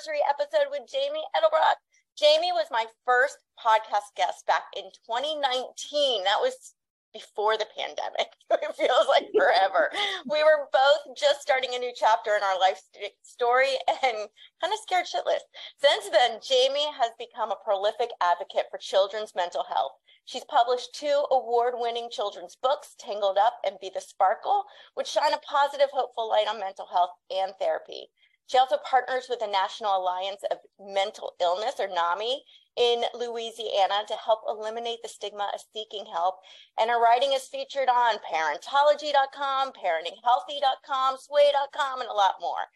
Anniversary episode with Jamie Edelbrock. Jamie was my first podcast guest back in 2019. That was before the pandemic. it feels like forever. we were both just starting a new chapter in our life story and kind of scared shitless. Since then, Jamie has become a prolific advocate for children's mental health. She's published two award winning children's books, Tangled Up and Be the Sparkle, which shine a positive, hopeful light on mental health and therapy. She also partners with the National Alliance of Mental Illness, or NAMI, in Louisiana to help eliminate the stigma of seeking help. And her writing is featured on parentology.com, parentinghealthy.com, sway.com, and a lot more.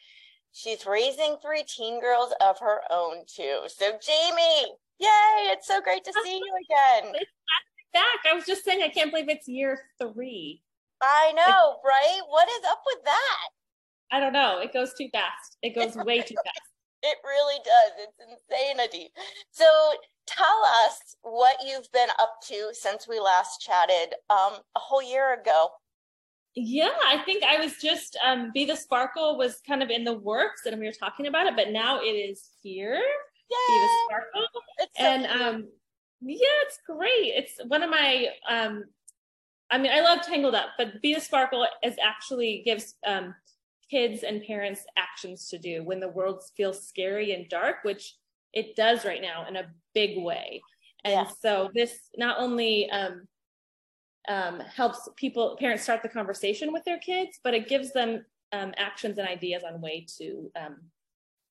She's raising three teen girls of her own, too. So, Jamie, yay, it's so great to see you again. It's back. I was just saying, I can't believe it's year three. I know, right? What is up with that? I don't know. It goes too fast. It goes way too fast. It really does. It's insanity. So tell us what you've been up to since we last chatted um, a whole year ago. Yeah, I think I was just um, Be the Sparkle was kind of in the works and we were talking about it, but now it is here. Yay! Be the Sparkle. It's so and um, yeah, it's great. It's one of my um, I mean, I love Tangled Up, but Be the Sparkle is actually gives um, kids and parents actions to do when the world feels scary and dark, which it does right now in a big way. And yeah. so this not only um, um, helps people parents start the conversation with their kids, but it gives them um, actions and ideas on way to um,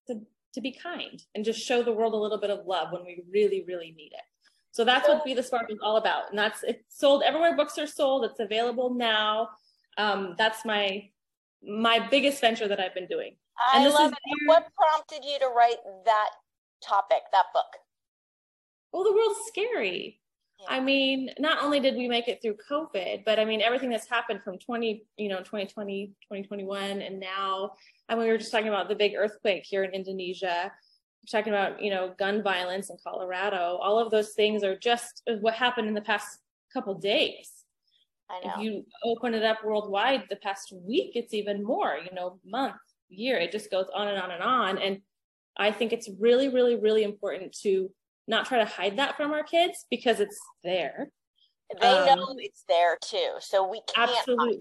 to to be kind and just show the world a little bit of love when we really really need it. So that's what Be the Spark is all about, and that's it's sold everywhere books are sold. It's available now. Um, that's my my biggest venture that I've been doing. I love it. What prompted you to write that topic, that book? Well, the world's scary. Yeah. I mean, not only did we make it through COVID, but I mean, everything that's happened from 20, you know, 2020, 2021, and now, I mean, we were just talking about the big earthquake here in Indonesia. We're talking about, you know, gun violence in Colorado. All of those things are just what happened in the past couple days. If you open it up worldwide, the past week, it's even more, you know, month, year, it just goes on and on and on. And I think it's really, really, really important to not try to hide that from our kids because it's there. They um, know it's there too. So we can't absolutely.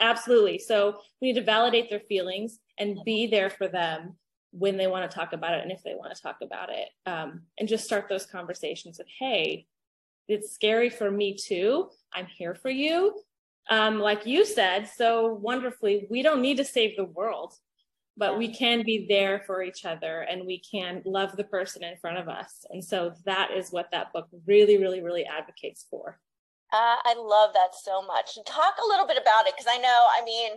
Absolutely. So we need to validate their feelings and be there for them when they want to talk about it and if they want to talk about it. Um, and just start those conversations of, hey, it's scary for me too. I'm here for you. Um, like you said so wonderfully, we don't need to save the world, but we can be there for each other and we can love the person in front of us. And so that is what that book really, really, really advocates for. Uh, I love that so much. Talk a little bit about it because I know, I mean,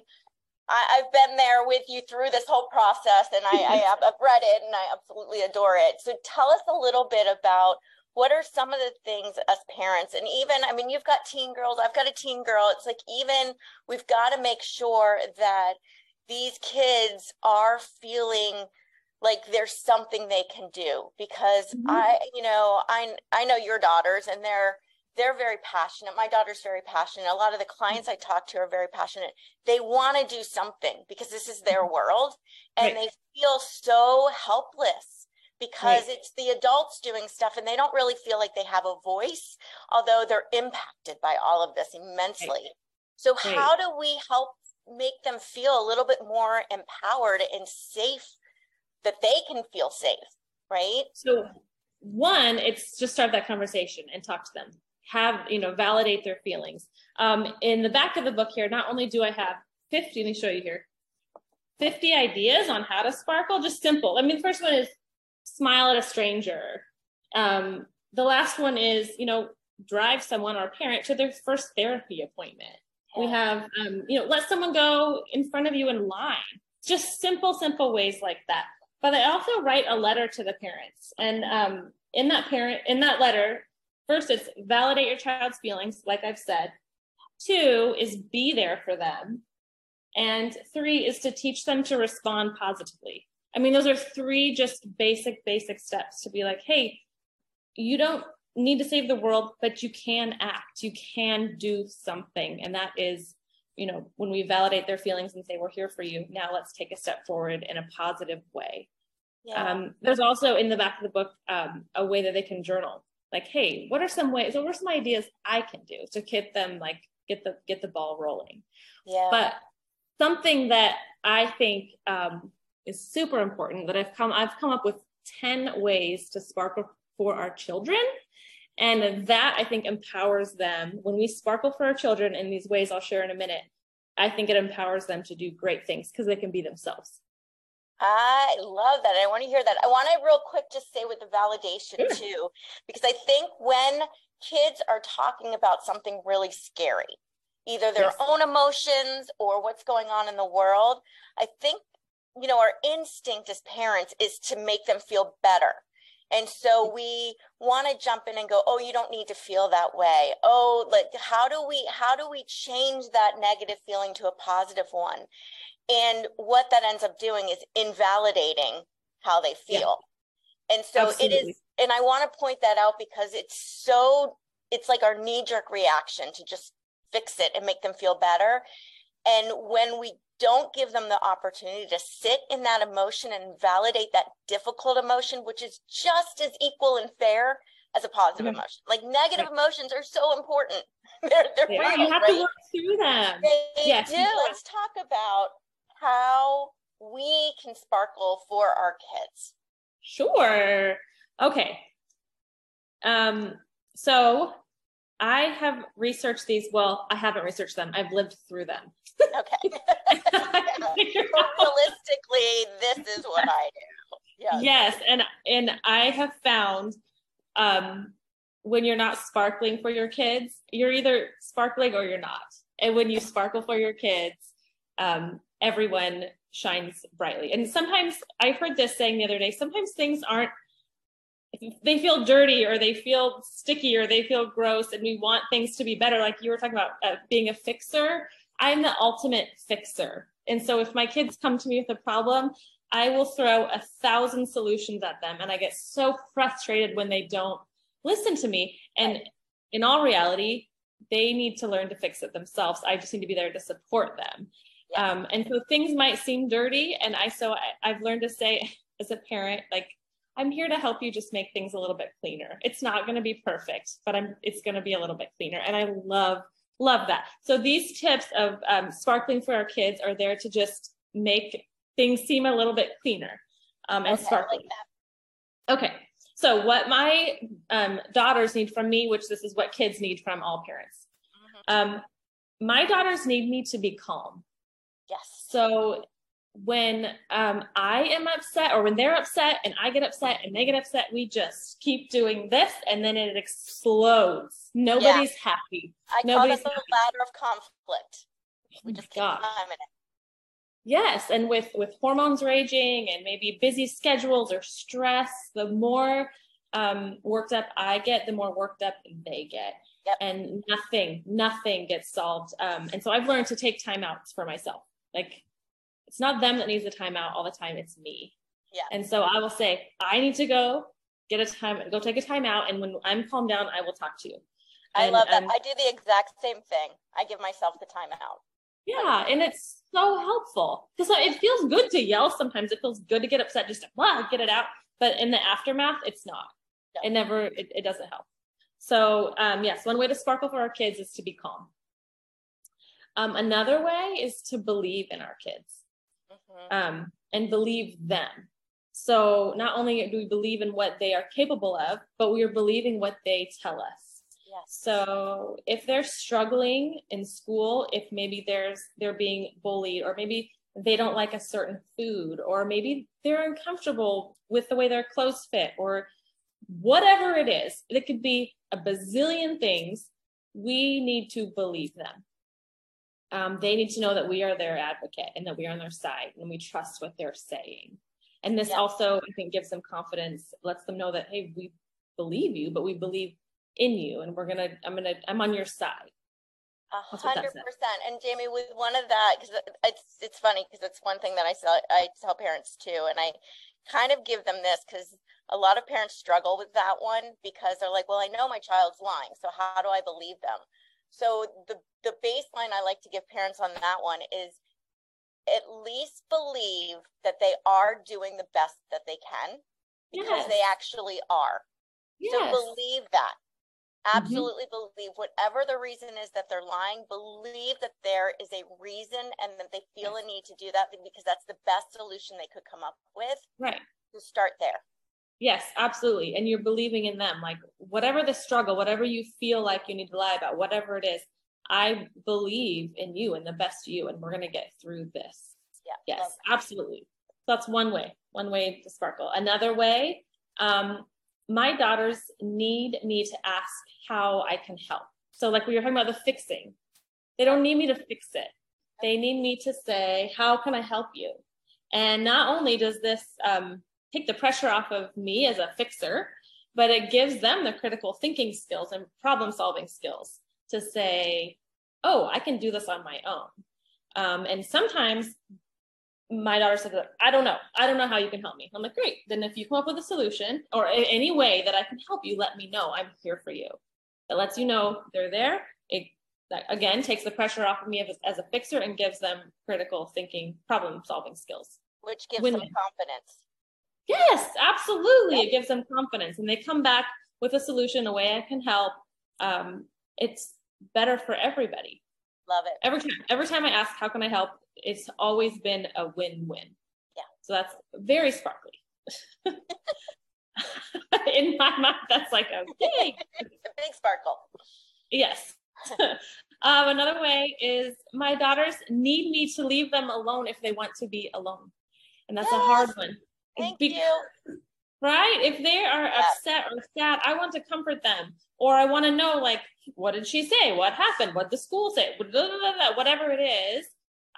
I, have been there with you through this whole process and I, I have I've read it and I absolutely adore it. So tell us a little bit about what are some of the things as parents and even i mean you've got teen girls i've got a teen girl it's like even we've got to make sure that these kids are feeling like there's something they can do because mm-hmm. i you know i i know your daughters and they're they're very passionate my daughter's very passionate a lot of the clients i talk to are very passionate they want to do something because this is their mm-hmm. world and right. they feel so helpless because right. it's the adults doing stuff and they don't really feel like they have a voice, although they're impacted by all of this immensely. Right. So, right. how do we help make them feel a little bit more empowered and safe that they can feel safe? Right. So, one, it's just start that conversation and talk to them. Have, you know, validate their feelings. Um, in the back of the book here, not only do I have 50, let me show you here 50 ideas on how to sparkle, just simple. I mean, the first one is smile at a stranger. Um, the last one is, you know, drive someone or a parent to their first therapy appointment. We have, um, you know, let someone go in front of you in line. Just simple, simple ways like that. but I also write a letter to the parents. And um, in that parent, in that letter, first it's validate your child's feelings, like I've said. Two is be there for them. And three is to teach them to respond positively. I mean, those are three just basic, basic steps to be like, hey, you don't need to save the world, but you can act, you can do something. And that is you know, when we validate their feelings and say, we're here for you, now let's take a step forward in a positive way. Yeah. Um, there's also in the back of the book um, a way that they can journal. Like, hey, what are some ways? What are some ideas I can do to get them like get the get the ball rolling? Yeah. But something that I think um, is super important that I've come I've come up with ten ways to sparkle for our children and that I think empowers them when we sparkle for our children in these ways I'll share in a minute. I think it empowers them to do great things because they can be themselves. I love that. I want to hear that. I want to real quick just say with the validation sure. too, because I think when kids are talking about something really scary, either their yes. own emotions or what's going on in the world, I think, you know, our instinct as parents is to make them feel better and so we want to jump in and go, oh, you don't need to feel that way. Oh, like how do we how do we change that negative feeling to a positive one? And what that ends up doing is invalidating how they feel. Yeah. And so Absolutely. it is, and I want to point that out because it's so it's like our knee-jerk reaction to just fix it and make them feel better. And when we don't give them the opportunity to sit in that emotion and validate that difficult emotion, which is just as equal and fair as a positive mm-hmm. emotion. Like negative right. emotions are so important. they're, they're real, you have right? to work through them. They yes. do. Let's talk about how we can sparkle for our kids. Sure. Okay. Um, so I have researched these. Well, I haven't researched them. I've lived through them. Okay. realistically, this is what I do. Yes. yes, and and I have found um, when you're not sparkling for your kids, you're either sparkling or you're not. And when you sparkle for your kids, um, everyone shines brightly. And sometimes I heard this saying the other day. Sometimes things aren't they feel dirty or they feel sticky or they feel gross and we want things to be better like you were talking about uh, being a fixer i'm the ultimate fixer. And so if my kids come to me with a problem i will throw a thousand solutions at them. And i get so frustrated when they don't listen to me. And in all reality they need to learn to fix it themselves. I just need to be there to support them. Um, and so things might seem dirty. And i so I, i've learned to say as a parent like I'm here to help you just make things a little bit cleaner. It's not going to be perfect, but I'm it's going to be a little bit cleaner. And I love love that. So these tips of um, sparkling for our kids are there to just make things seem a little bit cleaner um, and okay, sparkling. Like okay. So what my um, daughters need from me, which this is what kids need from all parents. Mm-hmm. Um, my daughters need me to be calm. Yes. So when um, I am upset or when they're upset and I get upset and they get upset, we just keep doing this and then it explodes. Nobody's yeah. happy. I Nobody's call this a ladder of conflict. We just keep climbing it. Yes, and with with hormones raging and maybe busy schedules or stress, the more um, worked up I get, the more worked up they get. Yep. And nothing, nothing gets solved. Um, and so I've learned to take timeouts for myself. Like it's not them that needs the timeout all the time. It's me. Yeah. And so I will say, I need to go get a time, go take a timeout. And when I'm calmed down, I will talk to you. I love that. Um, I do the exact same thing. I give myself the timeout. Yeah, and it's so helpful because it feels good to yell. Sometimes it feels good to get upset, just to blah, get it out. But in the aftermath, it's not. No. It never. It, it doesn't help. So um, yes, one way to sparkle for our kids is to be calm. Um, another way is to believe in our kids. Um, and believe them. So not only do we believe in what they are capable of, but we are believing what they tell us. Yes. So if they're struggling in school, if maybe there's they're being bullied, or maybe they don't like a certain food, or maybe they're uncomfortable with the way their clothes fit, or whatever it is, it could be a bazillion things. We need to believe them um, they need to know that we are their advocate and that we are on their side and we trust what they're saying. And this yeah. also, I think, gives them confidence, lets them know that, hey, we believe you, but we believe in you, and we're gonna, I'm gonna, I'm on your side. A hundred percent. And Jamie, with one of that, because it's it's funny because it's one thing that I tell I tell parents too, and I kind of give them this because a lot of parents struggle with that one because they're like, well, I know my child's lying, so how do I believe them? So the the baseline I like to give parents on that one is at least believe that they are doing the best that they can because yes. they actually are. Yes. So believe that. Mm-hmm. Absolutely mm-hmm. believe whatever the reason is that they're lying, believe that there is a reason and that they feel yes. a need to do that because that's the best solution they could come up with. Right. To start there. Yes, absolutely. And you're believing in them. Like whatever the struggle, whatever you feel like you need to lie about, whatever it is, I believe in you and the best you, and we're going to get through this. Yeah. Yes, absolutely. So That's one way, one way to sparkle. Another way, um, my daughters need me to ask how I can help. So, like we were talking about the fixing, they don't need me to fix it. They need me to say, How can I help you? And not only does this um, take the pressure off of me as a fixer, but it gives them the critical thinking skills and problem solving skills to say, oh, I can do this on my own. Um, and sometimes my daughter said, I don't know. I don't know how you can help me. I'm like, great. Then if you come up with a solution or any way that I can help you, let me know. I'm here for you. It lets you know they're there. It that again takes the pressure off of me as, as a fixer and gives them critical thinking, problem solving skills. Which gives Win-win. them confidence. Yes, absolutely. It gives them confidence and they come back with a solution, a way I can help. Um, it's better for everybody. Love it. Every time, every time I ask, how can I help? It's always been a win-win. Yeah. So that's very sparkly. In my mind, that's like a big, a big sparkle. Yes. um, another way is my daughters need me to leave them alone if they want to be alone, and that's yes. a hard one. Thank because, you. Right? If they are yes. upset or sad, I want to comfort them, or I want to know, like, what did she say? What happened? What did the school say? Whatever it is.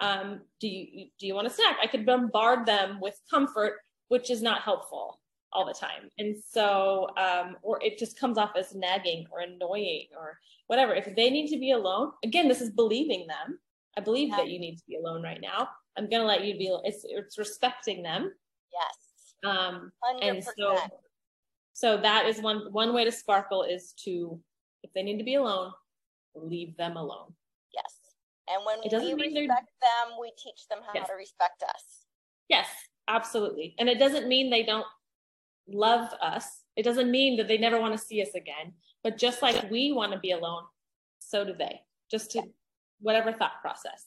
Um, do you do you want a snack? I could bombard them with comfort, which is not helpful all the time. And so, um, or it just comes off as nagging or annoying or whatever. If they need to be alone, again, this is believing them. I believe yeah. that you need to be alone right now. I'm gonna let you be. It's it's respecting them. Yes. Um, 100%. and so, so that is one one way to sparkle is to, if they need to be alone, leave them alone. Yes. And when we respect them, we teach them how yes. to respect us. Yes, absolutely. And it doesn't mean they don't love us. It doesn't mean that they never want to see us again. But just like we want to be alone, so do they. Just to whatever thought process.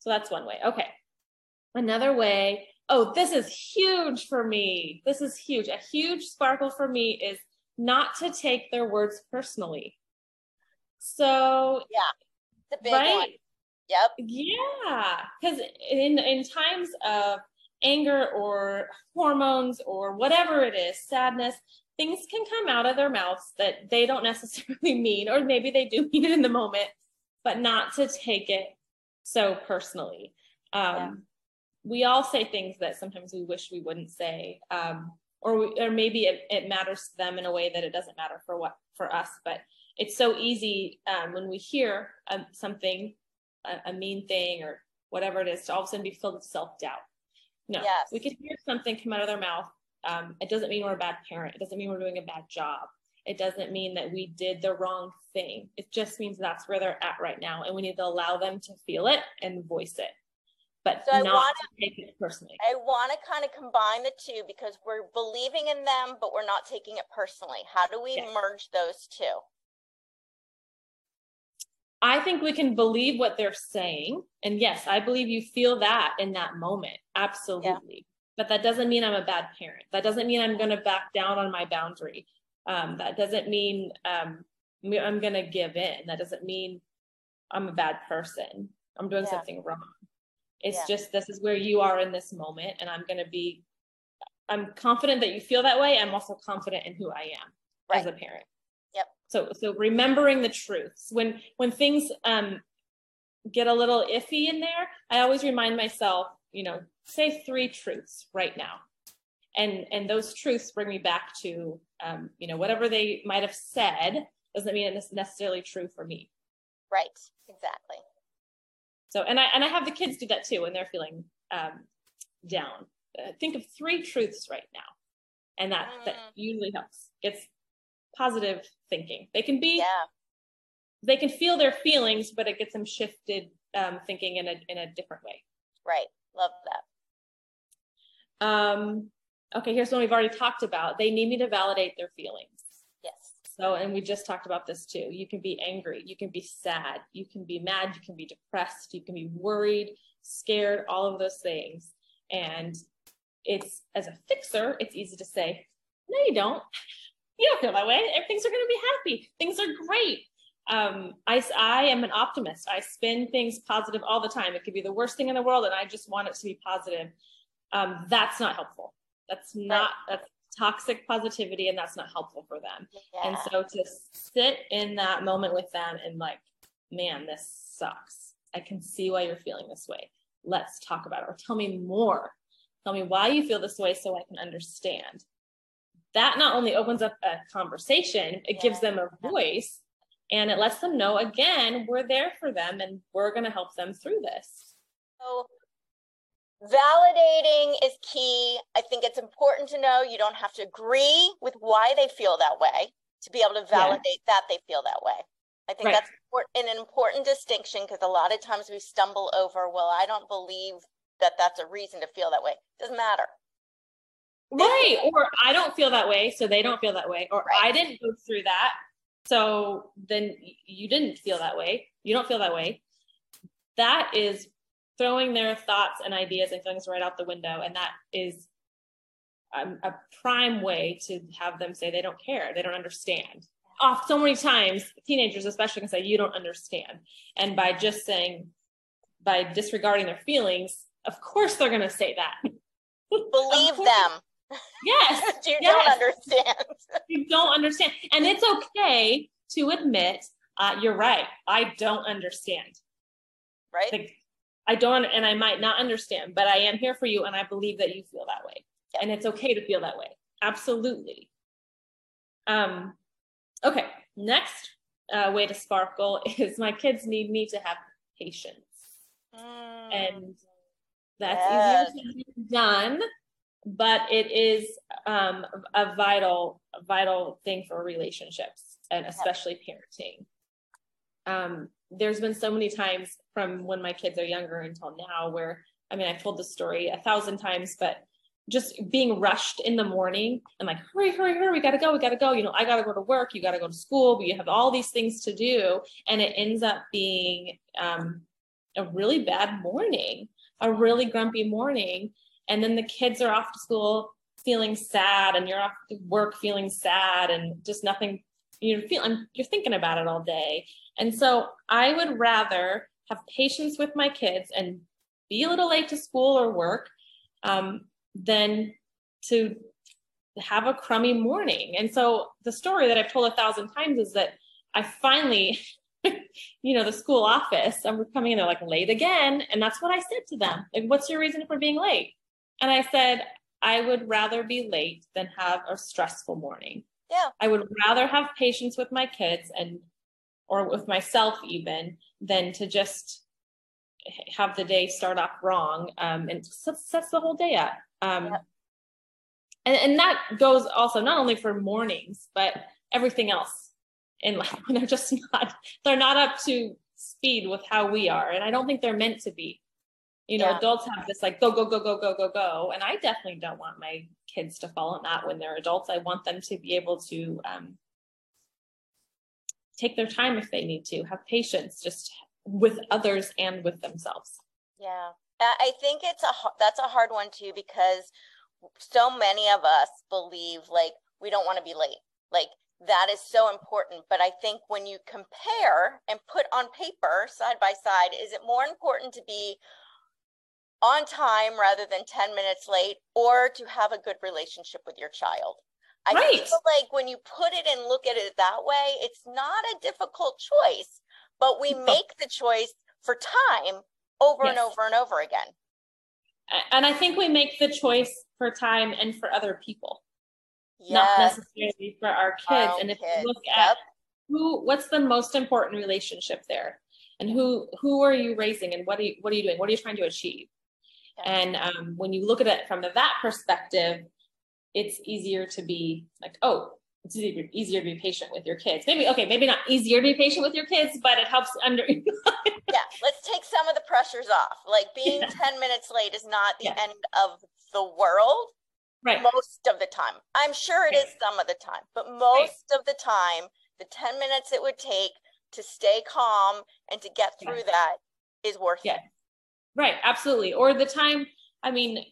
So that's one way. Okay. Another way, oh, this is huge for me. This is huge. A huge sparkle for me is not to take their words personally. So, yeah, the big right? one. Yep. Yeah, because in in times of anger or hormones or whatever it is, sadness, things can come out of their mouths that they don't necessarily mean, or maybe they do mean it in the moment, but not to take it so personally. Um, yeah. We all say things that sometimes we wish we wouldn't say, um, or we, or maybe it, it, matters to them in a way that it doesn't matter for what for us. But it's so easy um, when we hear um, something, a, a mean thing or whatever it is, to all of a sudden be filled with self doubt no, yes. we could hear something come out of their mouth. Um, it doesn't mean we're a bad parent. It doesn't mean we're doing a bad job. It doesn't mean that we did the wrong thing. It just means that's where they're at right now, and we need to allow them to feel it and voice it, but so not wanna, to take it personally. I want to kind of combine the two because we're believing in them, but we're not taking it personally. How do we yes. merge those two? I think we can believe what they're saying. And yes, I believe you feel that in that moment. Absolutely. Yeah. But that doesn't mean I'm a bad parent. That doesn't mean I'm going to back down on my boundary. Um, that doesn't mean um, I'm going to give in. That doesn't mean I'm a bad person. I'm doing yeah. something wrong. It's yeah. just this is where you are in this moment. And I'm going to be, I'm confident that you feel that way. I'm also confident in who I am right. as a parent. Yep. So so remembering the truths when when things um get a little iffy in there, I always remind myself, you know, say three truths right now. and and those truths bring me back to um, you know whatever they might have said doesn't mean it's necessarily true for me right exactly so and i and i have the kids do that too when they're feeling um, down uh, think of three truths right now and that mm. that usually helps it's positive thinking they can be yeah they can feel their feelings but it gets them shifted um, thinking in a in a different way right love that um okay, here's one we've already talked about. They need me to validate their feelings. Yes. So, and we just talked about this too. You can be angry, you can be sad, you can be mad, you can be depressed, you can be worried, scared, all of those things. And it's as a fixer, it's easy to say, no, you don't. You don't feel that way. Things are going to be happy. Things are great. Um, I, I am an optimist. I spin things positive all the time. It could be the worst thing in the world, and I just want it to be positive. Um, that's not helpful. That's not that's toxic positivity and that's not helpful for them. Yeah. And so to sit in that moment with them and like, man, this sucks. I can see why you're feeling this way. Let's talk about it or tell me more. Tell me why you feel this way so I can understand. That not only opens up a conversation, it yeah. gives them a voice and it lets them know again, we're there for them and we're going to help them through this. So Validating is key. I think it's important to know you don't have to agree with why they feel that way to be able to validate yeah. that they feel that way. I think right. that's an important distinction because a lot of times we stumble over, well, I don't believe that that's a reason to feel that way. Doesn't matter. Right. Or I don't feel that way, so they don't feel that way. Or right. I didn't go through that, so then you didn't feel that way. You don't feel that way. That is throwing their thoughts and ideas and feelings right out the window. And that is um, a prime way to have them say they don't care, they don't understand. Off so many times, teenagers especially can say, You don't understand. And by just saying, by disregarding their feelings, of course they're going to say that. Believe them. Yes. you yes. don't understand. you don't understand. And it's okay to admit, uh, you're right. I don't understand. Right. Like, I don't, and I might not understand, but I am here for you. And I believe that you feel that way. And it's okay to feel that way. Absolutely. Um, okay. Next uh, way to sparkle is my kids need me to have patience. Mm. And that's yes. easier done, but it is um, a vital, a vital thing for relationships and especially parenting. Um, there's been so many times from when my kids are younger until now where I mean I've told the story a thousand times, but just being rushed in the morning and like hurry, hurry, hurry, we gotta go, we gotta go. You know, I gotta go to work, you gotta go to school, but you have all these things to do, and it ends up being um, a really bad morning, a really grumpy morning, and then the kids are off to school feeling sad, and you're off to work feeling sad, and just nothing. You're feeling, you're thinking about it all day, and so I would rather have patience with my kids and be a little late to school or work um, than to have a crummy morning. And so the story that I've told a thousand times is that I finally, you know, the school office, I'm coming in, they're like late again. And that's what I said to them. Like, what's your reason for being late? And I said, I would rather be late than have a stressful morning. Yeah. I would rather have patience with my kids and or with myself even than to just have the day start off wrong um, and sets, the whole day up. Um, yeah. and, and that goes also not only for mornings, but everything else in life when they're just not, they're not up to speed with how we are. And I don't think they're meant to be. You know, yeah. adults have this like go, go, go, go, go, go, go. And I definitely don't want my kids to fall follow that when they're adults. I want them to be able to um, take their time if they need to, have patience just with others and with themselves. Yeah. I think it's a that's a hard one too because so many of us believe like we don't want to be late. Like that is so important, but I think when you compare and put on paper side by side, is it more important to be on time rather than 10 minutes late or to have a good relationship with your child? I right. feel like when you put it and look at it that way, it's not a difficult choice, but we make the choice for time over yes. and over and over again. and I think we make the choice for time and for other people, yes. not necessarily for our kids. Our and if kids. you look at yep. who, what's the most important relationship there, and who who are you raising, and what are you what are you doing? What are you trying to achieve? And um, when you look at it from that perspective, it's easier to be like, oh, it's easier, easier to be patient with your kids. Maybe, okay, maybe not easier to be patient with your kids, but it helps under. yeah, let's take some of the pressures off. Like being yeah. 10 minutes late is not the yeah. end of the world. Right. Most of the time. I'm sure it right. is some of the time, but most right. of the time, the 10 minutes it would take to stay calm and to get through yeah. that is worth yeah. it. Right, absolutely. Or the time, I mean,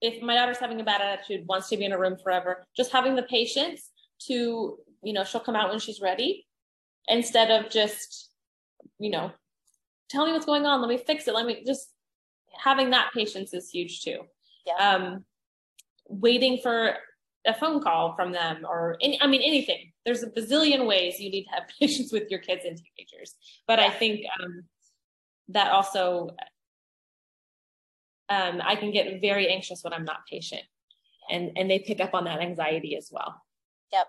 if my daughter's having a bad attitude, wants to be in a room forever, just having the patience to, you know, she'll come out when she's ready instead of just, you know, tell me what's going on. Let me fix it. Let me just having that patience is huge too. Yeah. Um, waiting for a phone call from them or any, I mean, anything. There's a bazillion ways you need to have patience with your kids and teenagers. But yeah. I think um, that also um, I can get very anxious when I'm not patient, and and they pick up on that anxiety as well. Yep,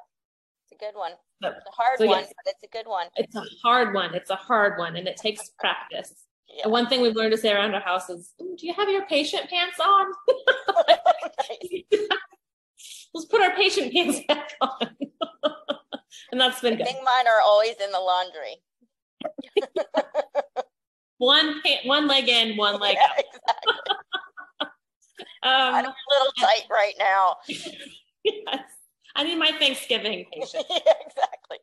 it's a good one. it's a hard so one, yes, but it's a good one. It's a hard one. It's a hard one, and it takes practice. Yep. And one thing we've learned to say around our house is, "Do you have your patient pants on?" Let's put our patient pants back on. and that's been I good. think mine are always in the laundry. one one leg in, one leg yeah, out. Exactly. Um, I'm a little tight right now. yes. I need my Thanksgiving patient. yeah, exactly.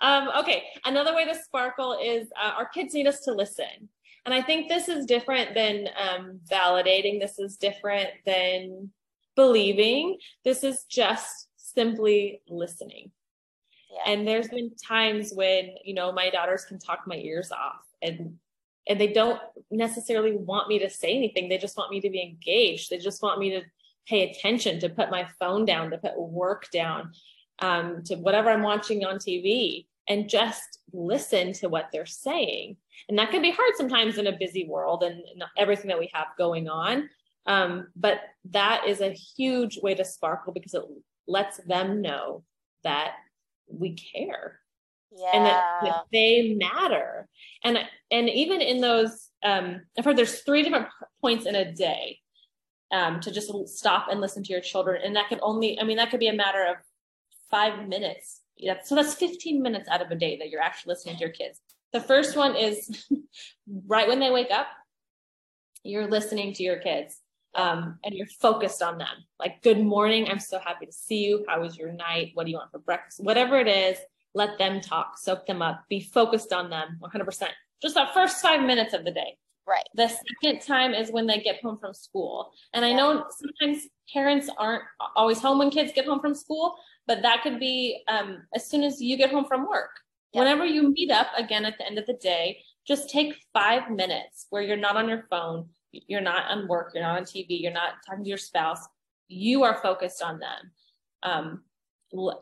Um, okay, another way to sparkle is uh, our kids need us to listen. And I think this is different than um, validating. This is different than believing. This is just simply listening. Yeah. And there's been times when, you know, my daughters can talk my ears off and and they don't necessarily want me to say anything. They just want me to be engaged. They just want me to pay attention to put my phone down to put work down um, to whatever i'm watching on tv and just listen to what they're saying. And that can be hard sometimes in a busy world and everything that we have going on. Um, but that is a huge way to sparkle because it lets them know that we care yeah. and that, that, they matter. And and even in those um i've heard there's three different points in a day um to just stop and listen to your children. And that could only i mean that could be a matter of five minutes. Yeah so that's 15 minutes out of a day that you're actually listening to your kids. The first one is right when they wake up you're listening to your kids um, and you're focused on them. Like good morning. I'm so happy to see you. How was your night? What do you want for breakfast? Whatever it is let them talk, soak them up, be focused on them 100%. Just that first five minutes of the day. Right. The second time is when they get home from school. And I know sometimes parents aren't always home when kids get home from school, but that could be um, as soon as you get home from work. Yeah. Whenever you meet up again at the end of the day, just take five minutes where you're not on your phone, you're not on work, you're not on TV, you're not talking to your spouse. You are focused on them. Um,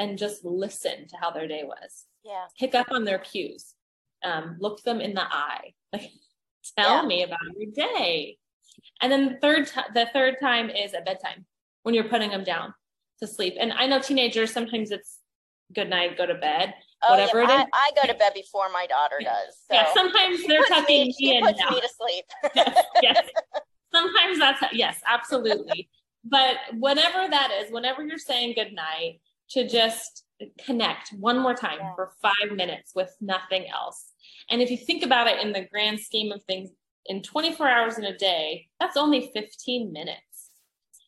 and just listen to how their day was. Yeah. Pick up on their cues. Um, look them in the eye. Like, tell yeah. me about your day. And then the third, t- the third time is at bedtime when you're putting them down to sleep. And I know teenagers sometimes it's good night, go to bed. Oh, whatever yeah, it is. I, I, go to bed before my daughter does. So. Yeah, sometimes they're tucking me, she in. puts now. me to sleep. yes, yes. Sometimes that's yes, absolutely. but whatever that is, whenever you're saying good night, to just connect one more time yeah. for five minutes with nothing else. And if you think about it in the grand scheme of things, in 24 hours in a day, that's only 15 minutes.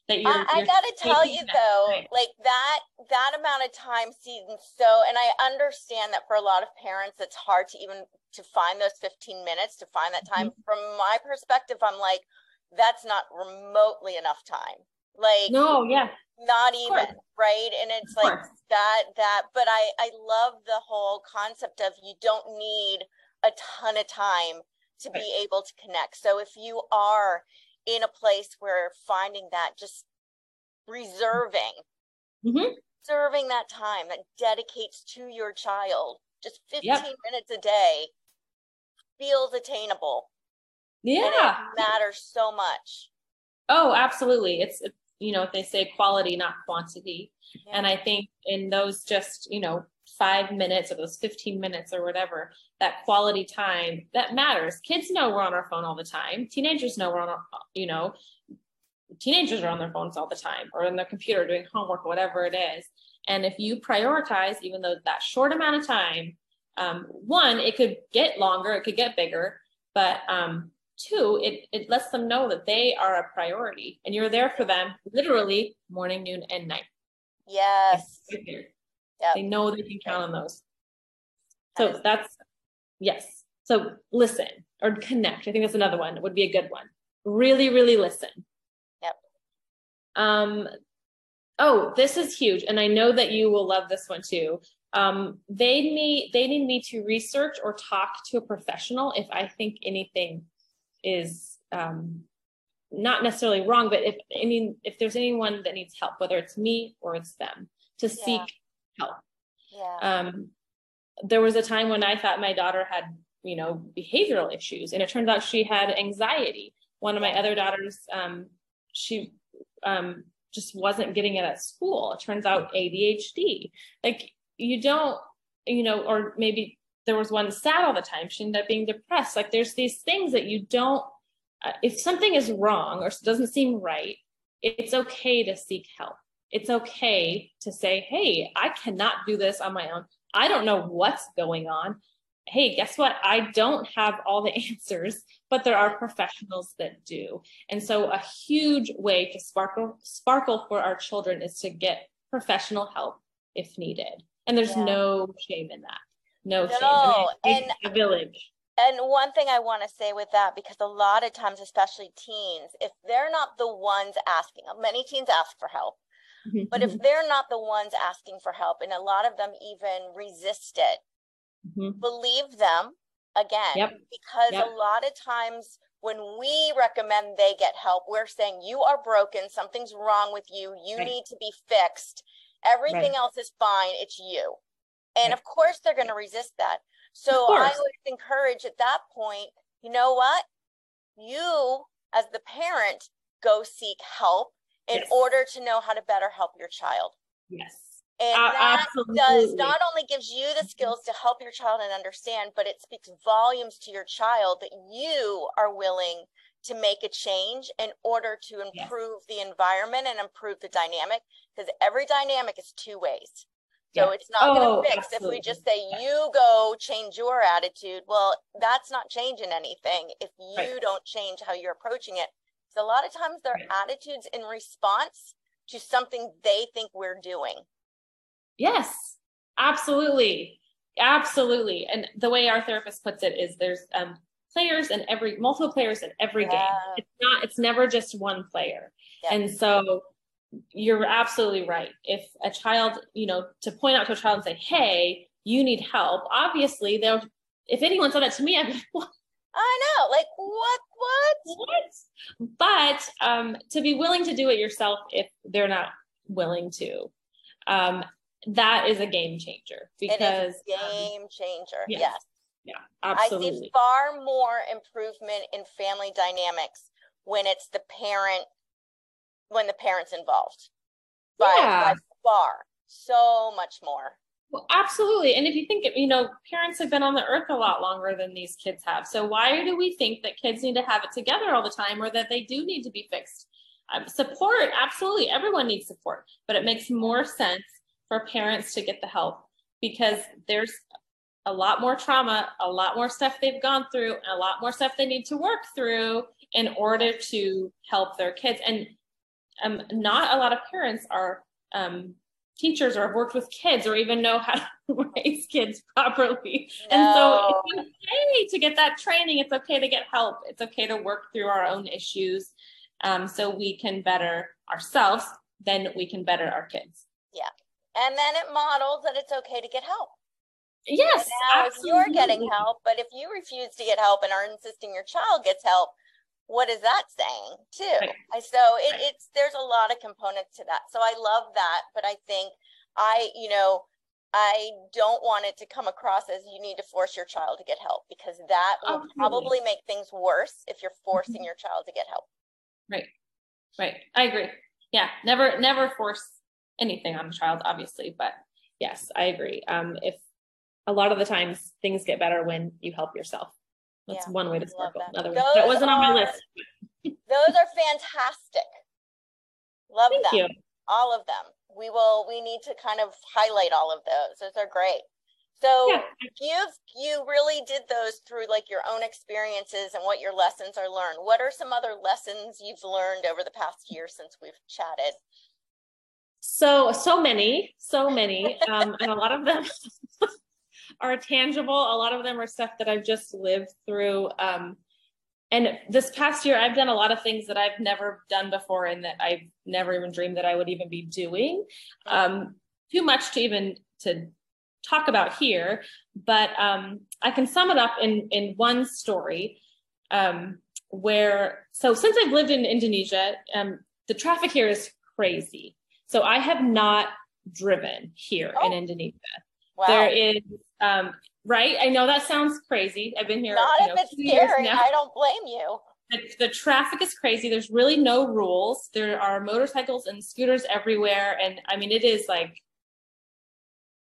That you're, I, I gotta tell you though, time. like that that amount of time seems so, and I understand that for a lot of parents, it's hard to even to find those 15 minutes to find that time. Mm-hmm. From my perspective, I'm like, that's not remotely enough time. Like, no, yeah, not even right and it's like that that but i i love the whole concept of you don't need a ton of time to right. be able to connect so if you are in a place where finding that just reserving mm-hmm. serving that time that dedicates to your child just 15 yep. minutes a day feels attainable Yeah. matters so much. Oh, absolutely. It's, you know, if they say quality, not quantity. Yeah. And I think in those just, you know, five minutes or those 15 minutes or whatever, that quality time that matters. Kids know we're on our phone all the time. Teenagers know we're on our, you know, teenagers are on their phones all the time or on their computer doing homework, whatever it is. And if you prioritize, even though that short amount of time, um, one, it could get longer, it could get bigger, but um, two, it, it lets them know that they are a priority and you're there for them literally morning, noon, and night. Yes. Yep. They know they can count on those. So that's, yes. So listen or connect. I think that's another one. It would be a good one. Really, really listen. Yep. Um, oh, this is huge. And I know that you will love this one too. Um, they need they need me to research or talk to a professional if I think anything is um, not necessarily wrong, but if any if there's anyone that needs help, whether it's me or it's them, to yeah. seek help. Yeah. Um, there was a time when I thought my daughter had, you know, behavioral issues, and it turns out she had anxiety. One of my other daughters, um, she um, just wasn't getting it at school. It turns out ADHD. Like you don't, you know, or maybe there was one sad all the time. She ended up being depressed. Like there's these things that you don't. Uh, if something is wrong or doesn't seem right, it's okay to seek help it's okay to say, hey, I cannot do this on my own. I don't know what's going on. Hey, guess what? I don't have all the answers, but there are professionals that do. And so a huge way to sparkle sparkle for our children is to get professional help if needed. And there's yeah. no shame in that. No, no. And, and a village. And one thing I want to say with that, because a lot of times, especially teens, if they're not the ones asking, many teens ask for help, Mm-hmm, but if they're not the ones asking for help, and a lot of them even resist it, mm-hmm. believe them again, yep. because yep. a lot of times when we recommend they get help, we're saying you are broken, something's wrong with you, you right. need to be fixed. Everything right. else is fine, it's you. And of course, they're going to resist that. So I always encourage at that point, you know what? You, as the parent, go seek help in yes. order to know how to better help your child. Yes. And uh, that absolutely. does not only gives you the skills to help your child and understand, but it speaks volumes to your child that you are willing to make a change in order to improve yes. the environment and improve the dynamic because every dynamic is two ways. So yeah. it's not oh, going to fix absolutely. if we just say you go change your attitude. Well, that's not changing anything if you right. don't change how you're approaching it. So a lot of times their attitudes in response to something they think we're doing. Yes, absolutely. Absolutely. And the way our therapist puts it is there's um, players and every multiple players in every yeah. game. It's not, it's never just one player. Yeah. And so you're absolutely right. If a child, you know, to point out to a child and say, Hey, you need help, obviously they'll if anyone said that to me, I'd be like, well, I know, like what, what, what? But um, to be willing to do it yourself if they're not willing to, um, that is a game changer because game changer. Yes. yes. Yeah, absolutely. I see far more improvement in family dynamics when it's the parent, when the parent's involved. By, yeah. by far, so much more. Well, absolutely. And if you think, you know, parents have been on the earth a lot longer than these kids have. So why do we think that kids need to have it together all the time or that they do need to be fixed? Um, support, absolutely. Everyone needs support, but it makes more sense for parents to get the help because there's a lot more trauma, a lot more stuff they've gone through, and a lot more stuff they need to work through in order to help their kids. And um, not a lot of parents are um, teachers or have worked with kids or even know how to raise kids properly. No. And so it's okay to get that training. It's okay to get help. It's okay to work through our own issues um, so we can better ourselves, then we can better our kids. Yeah. And then it models that it's okay to get help. Yes. And now, absolutely. if you're getting help, but if you refuse to get help and are insisting your child gets help, what is that saying too right. so it, right. it's there's a lot of components to that so i love that but i think i you know I don't want it to come across as you need to force your child to get help because that will probably make things worse if you're forcing mm-hmm. your child to get help. Right. Right. I agree. Yeah. Never, never force anything on a child, obviously. But yes, I agree. Um, if a lot of the times things get better when you help yourself. That's yeah, one way to sparkle. That. Another that wasn't are, on my list. those are fantastic. Love Thank them. You. All of them. We will we need to kind of highlight all of those. Those are great. So yeah. you've you really did those through like your own experiences and what your lessons are learned. What are some other lessons you've learned over the past year since we've chatted? So so many, so many, um, and a lot of them are tangible. A lot of them are stuff that I've just lived through. Um, and this past year, I've done a lot of things that I've never done before and that I've never even dreamed that I would even be doing. Um, too much to even to talk about here, but um, I can sum it up in in one story. Um, where so since I've lived in Indonesia, um, the traffic here is crazy. So I have not driven here oh. in Indonesia. Wow. There is um, right. I know that sounds crazy. I've been here. Not if know, it's scary. I don't blame you. The, the, traffic is crazy. There's really no rules. There are motorcycles and scooters everywhere, and I mean, it is like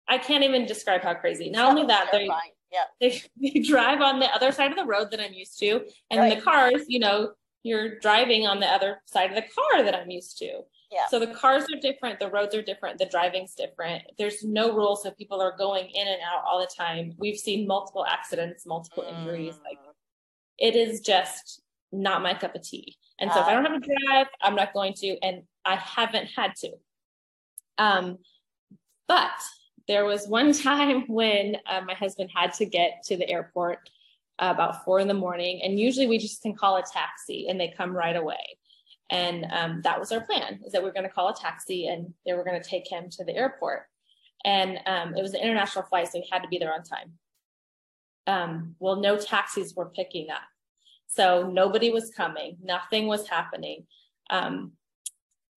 I can't even describe how crazy. Not only that, they yeah. they, they drive on the other side of the road that I'm used to, and right. the cars, you know, you're driving on the other side of the car that I'm used to. Yeah. So the cars are different, the roads are different, the driving's different. There's no rules, so people are going in and out all the time. We've seen multiple accidents, multiple mm. injuries. Like it is just not my cup of tea. And so uh, if I don't have to drive, I'm not going to, and I haven't had to. Um, but there was one time when uh, my husband had to get to the airport about four in the morning, and usually we just can call a taxi and they come right away. And um, that was our plan: is that we are going to call a taxi and they were going to take him to the airport. And um, it was an international flight, so he had to be there on time. Um, well, no taxis were picking up, so nobody was coming. Nothing was happening. Um,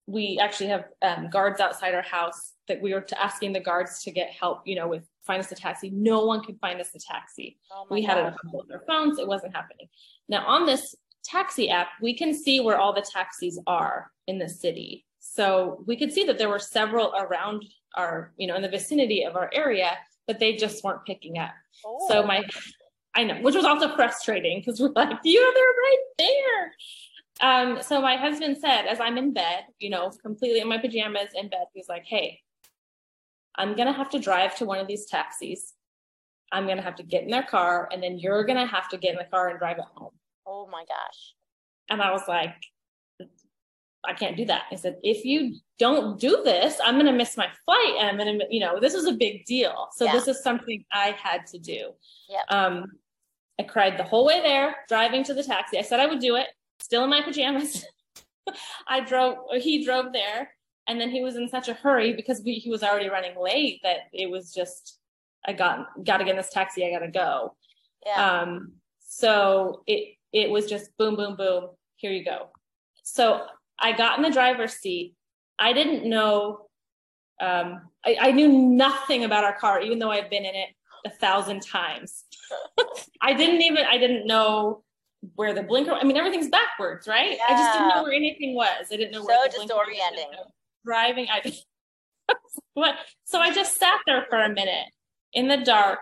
we actually have um, guards outside our house that we were asking the guards to get help, you know, with find us a taxi. No one could find us a taxi. Oh we had it on both our phones. It wasn't happening. Now on this taxi app, we can see where all the taxis are in the city. So we could see that there were several around our, you know, in the vicinity of our area, but they just weren't picking up. Oh. So my, I know, which was also frustrating because we're like, you're right there. Um, so my husband said, as I'm in bed, you know, completely in my pajamas in bed, he's like, hey, I'm going to have to drive to one of these taxis. I'm going to have to get in their car, and then you're going to have to get in the car and drive it home. Oh my gosh. And I was like, I can't do that. I said, if you don't do this, I'm going to miss my flight. And I'm going to, you know, this is a big deal. So yeah. this is something I had to do. Yeah. Um, I cried the whole way there, driving to the taxi. I said I would do it, still in my pajamas. I drove, he drove there, and then he was in such a hurry because we, he was already running late that it was just, I got got to get in this taxi. I got to go. Yeah. Um, so it it was just boom, boom, boom. Here you go. So I got in the driver's seat. I didn't know, um, I, I knew nothing about our car, even though I've been in it a thousand times. I didn't even, I didn't know where the blinker, I mean, everything's backwards, right? Yeah. I just didn't know where anything was. I didn't know where so disorienting. Driving, I what? So I just sat there for a minute in the dark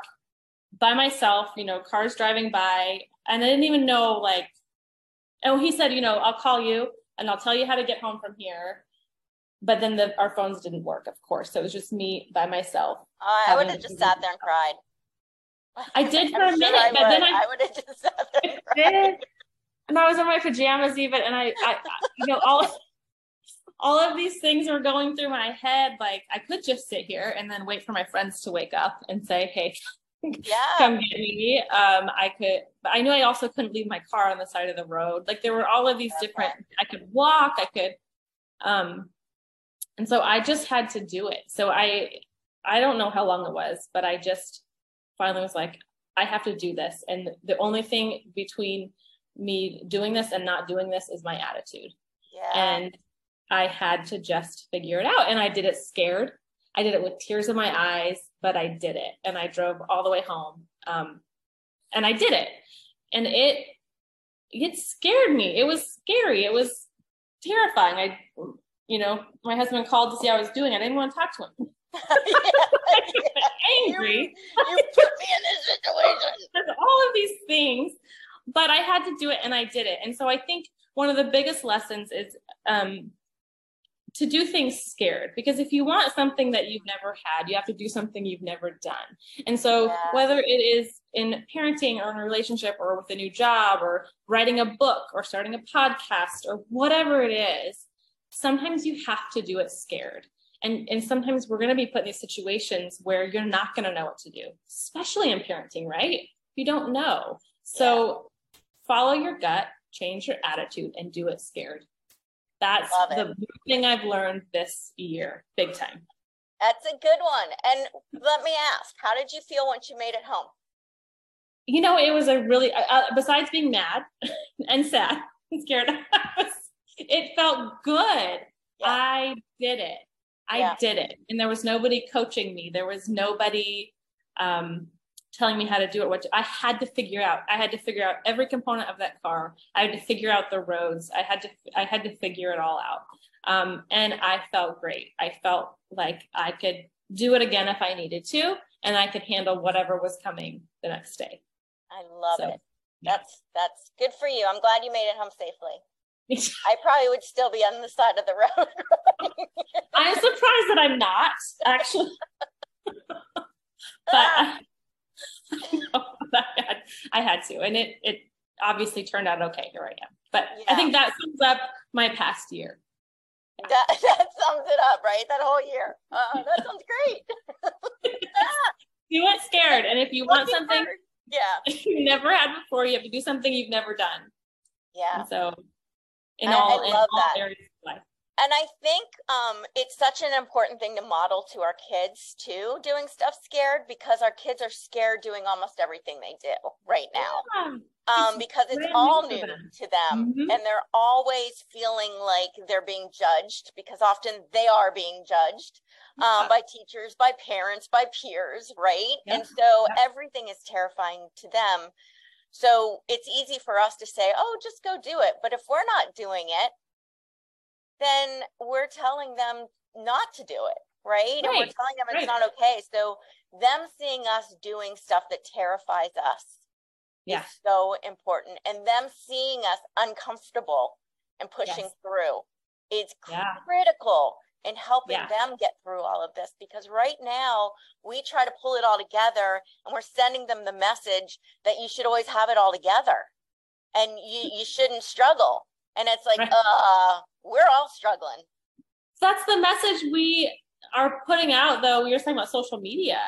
by myself, you know, cars driving by and I didn't even know like oh he said you know I'll call you and I'll tell you how to get home from here. But then the our phones didn't work of course. So it was just me by myself. Uh, I would have just sat there and cried. I did for a minute but then I, I would have just sat there and cried. did. And I was in my pajamas even and I, I you know all all of these things were going through my head. Like I could just sit here and then wait for my friends to wake up and say hey yeah. come get me. Um, I could, but I knew I also couldn't leave my car on the side of the road. Like there were all of these different, I could walk, I could, um, and so I just had to do it. So I, I don't know how long it was, but I just finally was like, I have to do this. And the only thing between me doing this and not doing this is my attitude. Yeah. And I had to just figure it out. And I did it scared. I did it with tears in my eyes, but I did it. And I drove all the way home. Um, and I did it. And it it scared me. It was scary. It was terrifying. I you know, my husband called to see how I was doing. I didn't want to talk to him. yeah, angry. You, you put me in this situation. There's all of these things, but I had to do it and I did it. And so I think one of the biggest lessons is um, to do things scared because if you want something that you've never had you have to do something you've never done. And so yeah. whether it is in parenting or in a relationship or with a new job or writing a book or starting a podcast or whatever it is sometimes you have to do it scared. And and sometimes we're going to be put in these situations where you're not going to know what to do especially in parenting right? You don't know. So follow your gut change your attitude and do it scared that's the thing I've learned this year, big time. That's a good one. And let me ask, how did you feel once you made it home? You know, it was a really, uh, uh besides being mad and sad and scared, it felt good. Yeah. I did it. I yeah. did it. And there was nobody coaching me. There was nobody um, telling me how to do it. What I had to figure out. I had to figure out every component of that car. I had to figure out the roads. I had to. I had to figure it all out. Um, and I felt great. I felt like I could do it again if I needed to, and I could handle whatever was coming the next day. I love so, it. That's that's good for you. I'm glad you made it home safely. I probably would still be on the side of the road. I'm surprised that I'm not actually. but I, had, I had to, and it it obviously turned out okay. Here I am. But yeah. I think that sums up my past year. That, that sums it up, right? That whole year. Uh, that sounds great. do it scared, and if you want something, yeah, you never had before, you have to do something you've never done. Yeah. And so, in I, all, I in all that. areas of life and I think um, it's such an important thing to model to our kids too, doing stuff scared because our kids are scared doing almost everything they do right now. Yeah. Um, because it's all new to them mm-hmm. and they're always feeling like they're being judged because often they are being judged um, yeah. by teachers, by parents, by peers, right? Yeah. And so everything is terrifying to them. So it's easy for us to say, oh, just go do it. But if we're not doing it, then we're telling them not to do it, right? right. And we're telling them it's right. not okay. So them seeing us doing stuff that terrifies us yeah. is so important. And them seeing us uncomfortable and pushing yes. through is yeah. critical in helping yeah. them get through all of this because right now we try to pull it all together and we're sending them the message that you should always have it all together and you, you shouldn't struggle and it's like right. uh we're all struggling. That's the message we are putting out, though. We were talking about social media.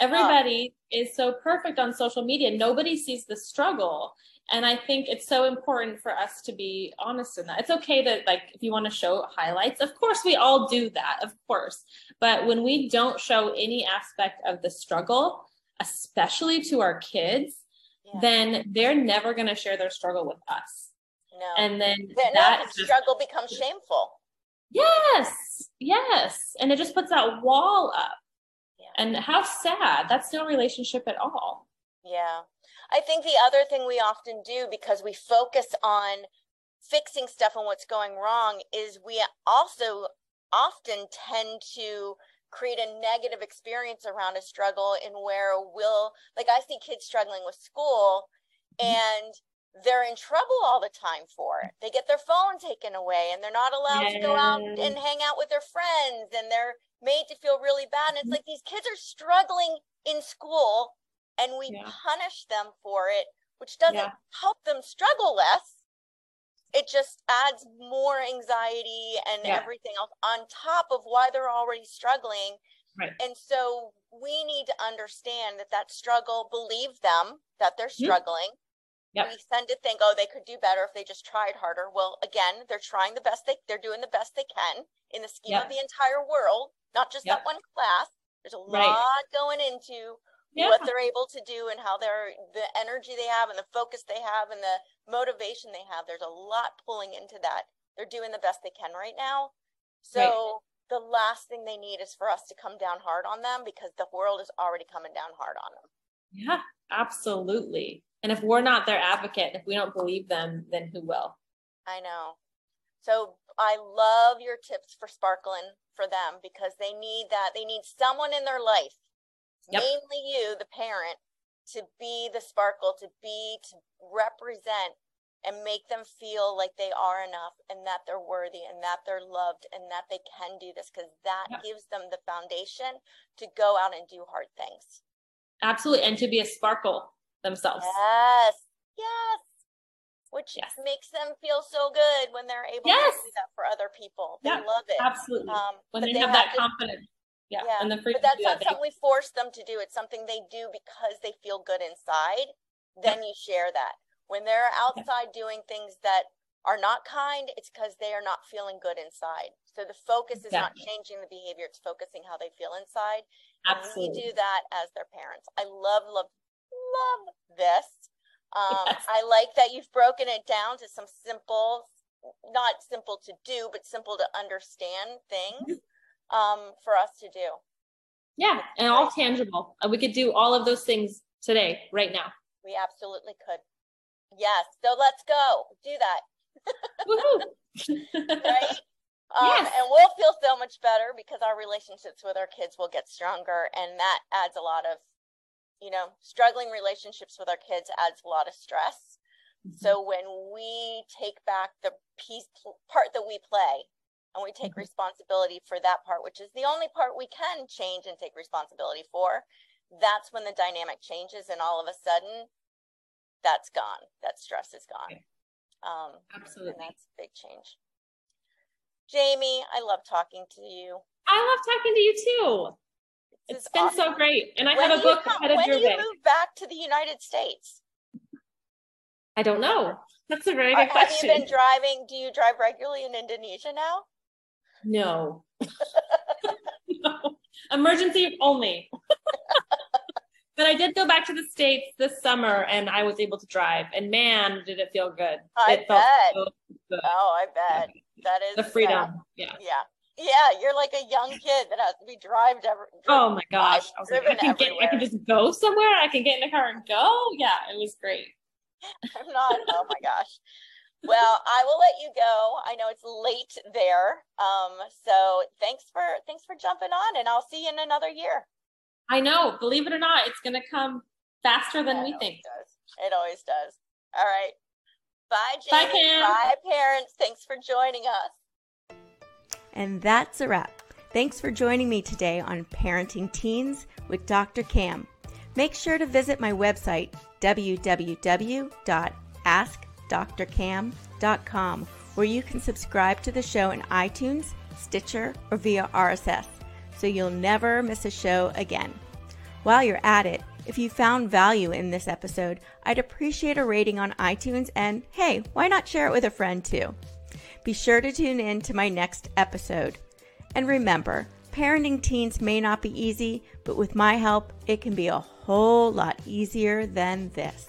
Everybody oh. is so perfect on social media. Nobody sees the struggle. And I think it's so important for us to be honest in that. It's okay that, like, if you want to show highlights, of course, we all do that, of course. But when we don't show any aspect of the struggle, especially to our kids, yeah. then they're never going to share their struggle with us. No. And then that no, just, struggle becomes shameful. Yes. Yes. And it just puts that wall up. Yeah. And how sad. That's no relationship at all. Yeah. I think the other thing we often do because we focus on fixing stuff and what's going wrong is we also often tend to create a negative experience around a struggle in where we'll like I see kids struggling with school mm-hmm. and they're in trouble all the time for it. They get their phone taken away and they're not allowed to go out and hang out with their friends and they're made to feel really bad. And it's like these kids are struggling in school and we yeah. punish them for it, which doesn't yeah. help them struggle less. It just adds more anxiety and yeah. everything else on top of why they're already struggling. Right. And so we need to understand that that struggle, believe them that they're mm-hmm. Yep. We tend to think, oh, they could do better if they just tried harder. Well, again, they're trying the best they they're doing the best they can in the scheme yep. of the entire world, not just yep. that one class. There's a right. lot going into yeah. what they're able to do and how they're the energy they have and the focus they have and the motivation they have. There's a lot pulling into that. They're doing the best they can right now. So the last thing they need is for us to come down hard on them because the world is already coming down hard on them. Yeah, absolutely. And if we're not their advocate, if we don't believe them, then who will? I know. So I love your tips for sparkling for them because they need that. They need someone in their life, yep. mainly you, the parent, to be the sparkle, to be, to represent and make them feel like they are enough and that they're worthy and that they're loved and that they can do this because that yep. gives them the foundation to go out and do hard things. Absolutely. And to be a sparkle themselves. Yes. Yes. Which yes. makes them feel so good when they're able yes. to do that for other people. They yep. love it. Absolutely. Um, when they, they have, have that confidence. Yeah. yeah. And the freedom. but that's not that. something we force them to do. It's something they do because they feel good inside. Then yep. you share that when they're outside doing things that are not kind, it's because they are not feeling good inside. So the focus is not changing the behavior, it's focusing how they feel inside. Absolutely. We do that as their parents. I love, love, love this. Um, yes. I like that you've broken it down to some simple, not simple to do, but simple to understand things um, for us to do. Yeah, and all tangible. We could do all of those things today, right now. We absolutely could. Yes. So let's go. Do that. right? Um, yes. And we'll feel so much better because our relationships with our kids will get stronger. And that adds a lot of, you know, struggling relationships with our kids adds a lot of stress. Mm-hmm. So when we take back the piece part that we play and we take mm-hmm. responsibility for that part, which is the only part we can change and take responsibility for, that's when the dynamic changes. And all of a sudden, that's gone. That stress is gone. Um, Absolutely. And that's a big change. Jamie, I love talking to you. I love talking to you too. This it's been awesome. so great. And I when have a book come, ahead of your way. When do you move back to the United States? I don't know. That's a very good question. Have you been driving? Do you drive regularly in Indonesia now? No. no. Emergency only. But I did go back to the States this summer and I was able to drive. And man, did it feel good. I it bet. So good. oh, I bet. That is the freedom. yeah. Yeah. Yeah, you're like a young kid that has to be driven. Every, oh my gosh! I, was like, I can get, I can just go somewhere. I can get in the car and go. Yeah, it was great. I'm not. Oh my gosh. Well, I will let you go. I know it's late there. Um, so thanks for thanks for jumping on, and I'll see you in another year. I know. Believe it or not, it's going to come faster than yeah, we think. It, it always does. All right. Bye, Jamie. Bye, Cam. Bye, parents. Thanks for joining us. And that's a wrap. Thanks for joining me today on Parenting Teens with Dr. Cam. Make sure to visit my website, www.askdrcam.com, where you can subscribe to the show in iTunes, Stitcher, or via RSS so you'll never miss a show again. While you're at it, if you found value in this episode, I'd appreciate a rating on iTunes and hey, why not share it with a friend too? Be sure to tune in to my next episode. And remember, parenting teens may not be easy, but with my help, it can be a whole lot easier than this.